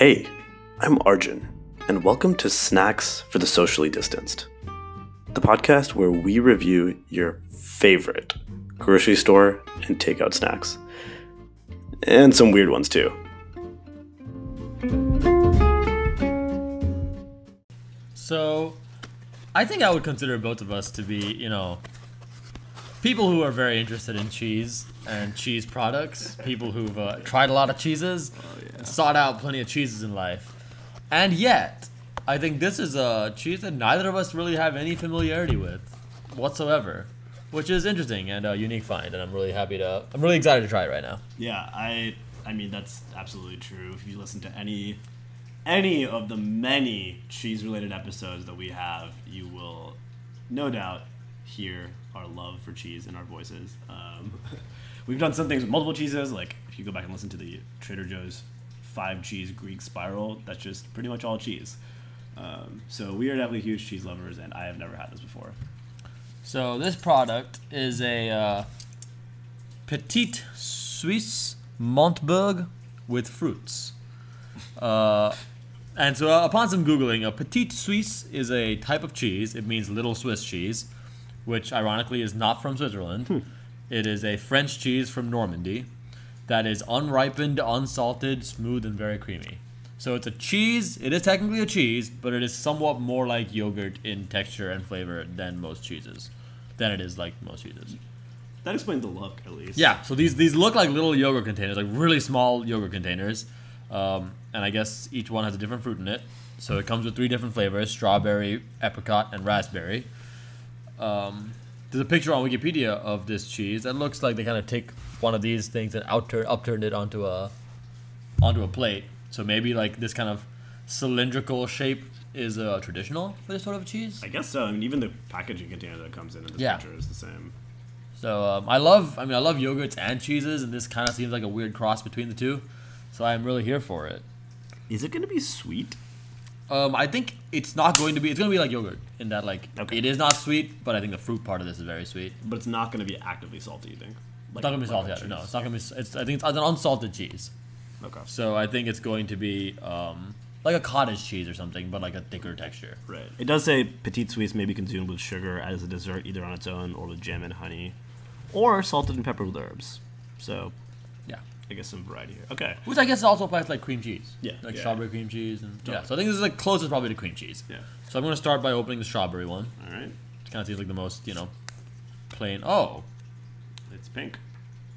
Hey, I'm Arjun, and welcome to Snacks for the Socially Distanced, the podcast where we review your favorite grocery store and takeout snacks, and some weird ones too. So, I think I would consider both of us to be, you know, people who are very interested in cheese and cheese products, people who've uh, tried a lot of cheeses, and sought out plenty of cheeses in life. And yet, I think this is a cheese that neither of us really have any familiarity with whatsoever, which is interesting and a unique find. And I'm really happy to, I'm really excited to try it right now. Yeah, I I mean that's absolutely true. If you listen to any any of the many cheese related episodes that we have, you will no doubt hear our love for cheese in our voices. Um, we've done some things with multiple cheeses, like if you go back and listen to the Trader Joe's five cheese Greek spiral, that's just pretty much all cheese. Um, so we are definitely huge cheese lovers, and I have never had this before. So this product is a uh, petite Suisse Montberg with fruits. Uh, and so uh, upon some googling, a petite Suisse is a type of cheese. It means little Swiss cheese, which ironically is not from Switzerland. It is a French cheese from Normandy that is unripened, unsalted, smooth, and very creamy. So it's a cheese. It is technically a cheese, but it is somewhat more like yogurt in texture and flavor than most cheeses. Than it is like most cheeses. That explains the look, at least. Yeah. So these these look like little yogurt containers, like really small yogurt containers. Um, and I guess each one has a different fruit in it. So it comes with three different flavors: strawberry, apricot, and raspberry. Um, there's a picture on Wikipedia of this cheese that looks like they kind of take one of these things and outturn upturned it onto a onto a plate. So maybe like this kind of cylindrical shape is uh, traditional for this sort of cheese. I guess so. I mean, even the packaging container that comes in in this Yeah. picture is the same. So um, I love, I mean, I love yogurts and cheeses, and this kind of seems like a weird cross between the two. So I'm really here for it. Is it going to be sweet? Um, I think it's not going to be. It's going to be like yogurt in that like Okay. it is not sweet, but I think the fruit part of this is very sweet. But it's not going to be actively salty, you think? It's not going to be salty. either. No, it's not going to be. It's, I think it's an unsalted cheese. Okay. So I think it's going to be um, like a cottage cheese or something, but like a thicker texture. Right. It does say petite Suisse may be consumed with sugar as a dessert, either on its own or with jam and honey, or salted and peppered with herbs. So Yeah. I guess some variety here. Okay. Which I guess also applies to like cream cheese. Yeah, Like yeah. strawberry cream cheese and yeah. So I think this is like closest probably to cream cheese. Yeah. So I'm going to start by opening the strawberry one. All right. It kind of seems like the most you know plain. Oh. It's pink.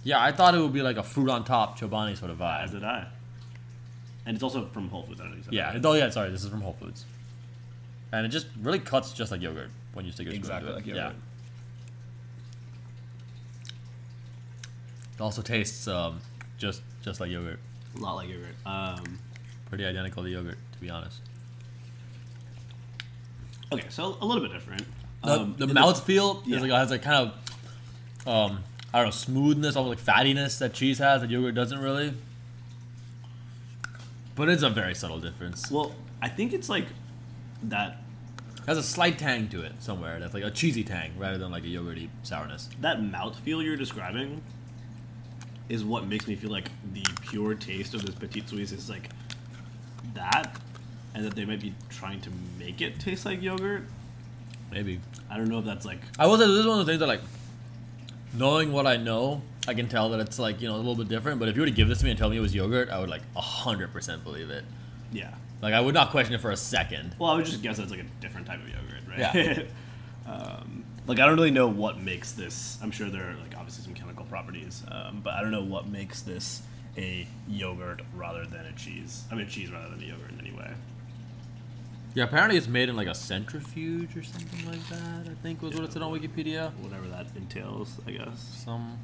Yeah, I thought it would be like a fruit on top Chobani sort of As vibe. did I. And it's also from Whole Foods. I don't know said Yeah. Oh yeah. Sorry, this is from Whole Foods. And it just really cuts just like yogurt when you stick your spoon Exactly into it. like yogurt. Yeah. It also tastes um, just just like yogurt. A lot like yogurt. Um, Pretty identical to yogurt, to be honest. okay, so a little bit different. The, Um, the in mouthfeel yeah. is like has like kind of um, I don't know smoothness, almost like fattiness that cheese has that yogurt doesn't really. But it's a very subtle difference. Well, I think it's like that It has a slight tang to it somewhere. That's like a cheesy tang rather than like a yogurty sourness. that mouthfeel you're describing is what makes me feel like the pure taste of this Petit Suisse is like that, and that they might be trying to make it taste like yogurt. Maybe. I don't know if that's like I will say this is one of the things that like knowing what I know, I can tell that it's like, you know, a little bit different. But if you were to give this to me and tell me it was yogurt, I would like hundred percent believe it. yeah. Like I would not question it for a second. Well, I would just guess it's like a different type of yogurt, right? Yeah. um, like I don't really know what makes this. I'm sure there are like obviously some chemical properties, um, but I don't know what makes this a yogurt rather than a cheese. I mean, cheese rather than a yogurt in any way. Yeah, apparently it's made in like a centrifuge or something like that. I think was what it said on Wikipedia. Whatever that entails, I guess. Some.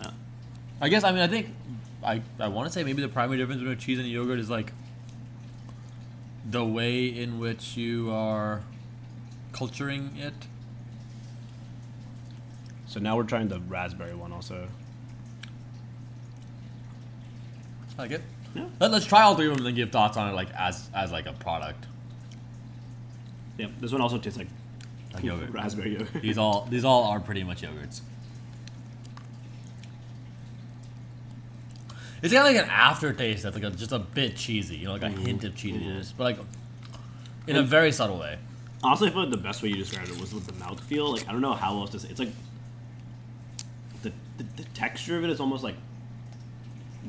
Yeah. I guess I mean I think I I want to say maybe the primary difference between cheese and yogurt is like the way in which you are culturing it. So now we're trying the raspberry one also. I like it. Yeah. Let, us try all three of them and then give thoughts on it like as as like a product. Yep. This one also tastes like Like yogurt. raspberry yogurt. These all these all are pretty much yogurts. It's got like an aftertaste that's like a, just a bit cheesy, you know, like a hint of cheesiness, but like in a very subtle way. Honestly, I feel like the best way you described it was with the mouthfeel. Like I don't know how else to say. It's like the, the the texture of it is almost like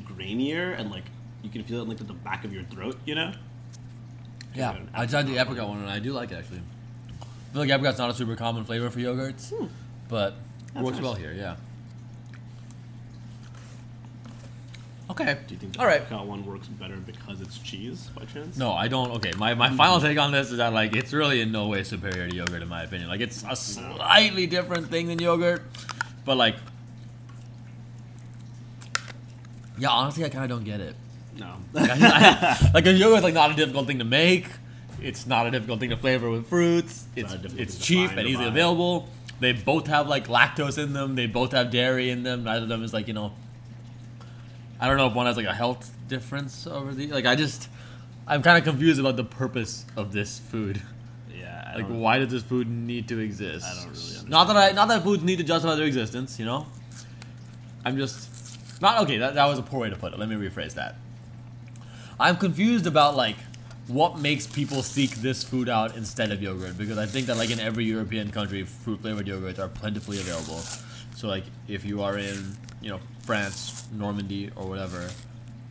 grainier and like you can feel it like at the back of your throat. You know? Yeah, I tried the apricot one and I do like it actually. I feel like apricot's not a super common flavor for yogurts, hmm. but That's works nice. well here. Yeah. Okay. Do you think the All right. apricot one works better because it's cheese by chance? No, I don't. Okay, my, my final take on this is that like it's really in no way superior to yogurt in my opinion. Like it's a slightly different thing than yogurt, but like, yeah, honestly, I kind of don't get it. No. Like, I, I, like a yogurt's like not a difficult thing to make. It's not a difficult thing to flavor with fruits. It's difficult it's cheap and easily buy. available. They both have like lactose in them. They both have dairy in them. Neither of them is like you know. I don't know if one has like a health difference over the like. I just I'm kind of confused about the purpose of this food. yeah. I Like, why does this food need to exist? I don't really understand. Not that I, not that foods need to justify their existence. You know. I'm just not okay. That, that was a poor way to put it. Let me rephrase that. I'm confused about like what makes people seek this food out instead of yogurt because I think that like in every European country, fruit flavored yogurts are plentifully available. So like if you are in you know France, Normandy, or whatever,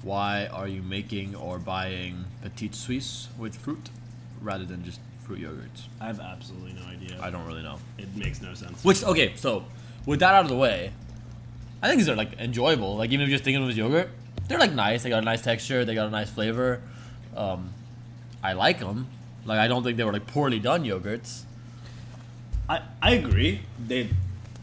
why are you making or buying petite Suisse with fruit rather than just fruit yogurts? I have absolutely no idea. I don't really know. It makes no sense. Which okay, so with that out of the way, I think these are like enjoyable. Like even if you're just thinking of them as yogurt, they're like nice. They got a nice texture. They got a nice flavor. Um, I like them. Like I don't think they were like poorly done yogurts. I, I agree. They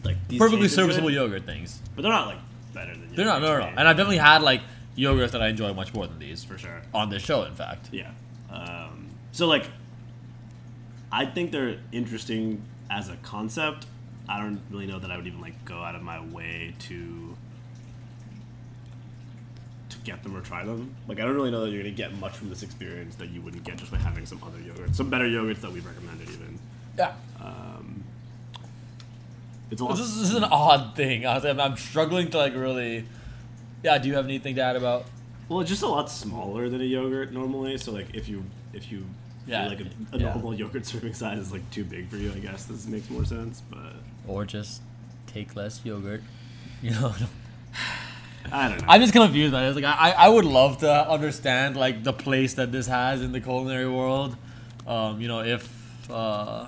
like these Perfectly taste good, serviceable yogurt things. but they're not like better than. They're not no no no. And I've definitely had like yogurts that I enjoy much more than these for sure. on this show. In fact, Yeah. Um, so like, I think they're interesting as a concept. I don't really know that I would even like go out of my way to to get them or try them. Like I don't really know that you're gonna get much from this experience that you wouldn't get just by having some other yogurt, some better yogurts that we've recommended even. yeah. Um, it's a lot. This is an odd thing. Honestly, I'm, I'm struggling to like really. Yeah. Do you have anything to add about? Well, it's just a lot smaller than a yogurt normally. So like if you if you Yeah, feel like a, a yeah. normal yogurt serving size is like too big for you, I guess this makes more sense. But Or just take less yogurt. You know. I don't know. I'm just confused by this. Like, I, I would love to understand like the place that this has in the culinary world. Um, you know, if uh,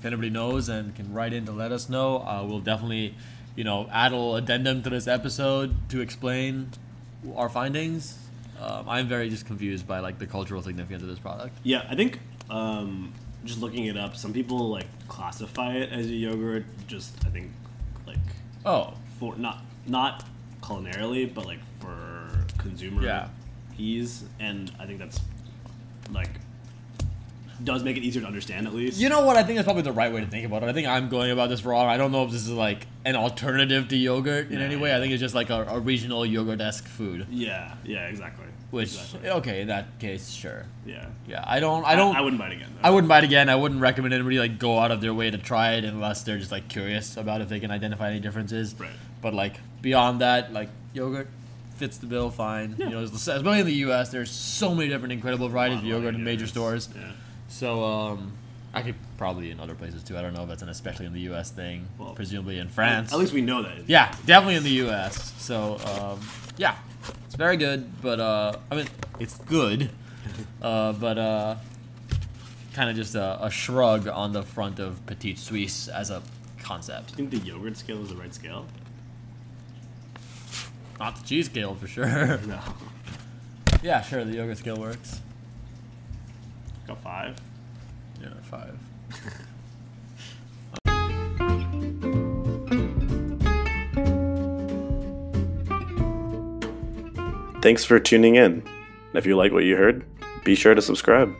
if anybody knows and can write in to let us know, uh, we'll definitely, you know, add a little addendum to this episode to explain our findings. Um, I'm very just confused by like the cultural significance of this product. yeah, I think um, just looking it up, some people like classify it as a yogurt. Just I think like Oh, for not not culinarily, but like for consumer Yeah. ease, and I think that's like does make it easier to understand at least. You know what? I think that's probably the right way to think about it. I think I'm going about this wrong. I don't know if this is like an alternative to yogurt in Yeah, any way. yeah. I think it's just like a, a regional yogurt esque food. Yeah, yeah, exactly. Which exactly. okay, in that case, sure. yeah, Yeah, I don't. I don't. I, wouldn't buy it again. Though. I wouldn't buy it again. I wouldn't recommend anybody like go out of their way to try it unless they're just like curious about if they can identify any differences. Right. But like beyond that, like yogurt fits the bill fine. Yeah. You know, especially in the U.S., there's so many different incredible varieties of yogurt in major stores. Yeah. So um, I could probably in other places too. I don't know if that's an especially in the U.S. thing. Well, presumably in France. At least we know that. Yeah, definitely in the U.S. So, um, yeah, it's very good, but uh, I mean, it's good, uh, but uh, kind of just a, a shrug on the front of Petite Suisse as a concept. I think the yogurt scale is the right scale. Not the cheese scale for sure. No. yeah, sure, the yogurt scale works. Got five. Yeah, five. Thanks for tuning in. And if you like what you heard, be sure to subscribe.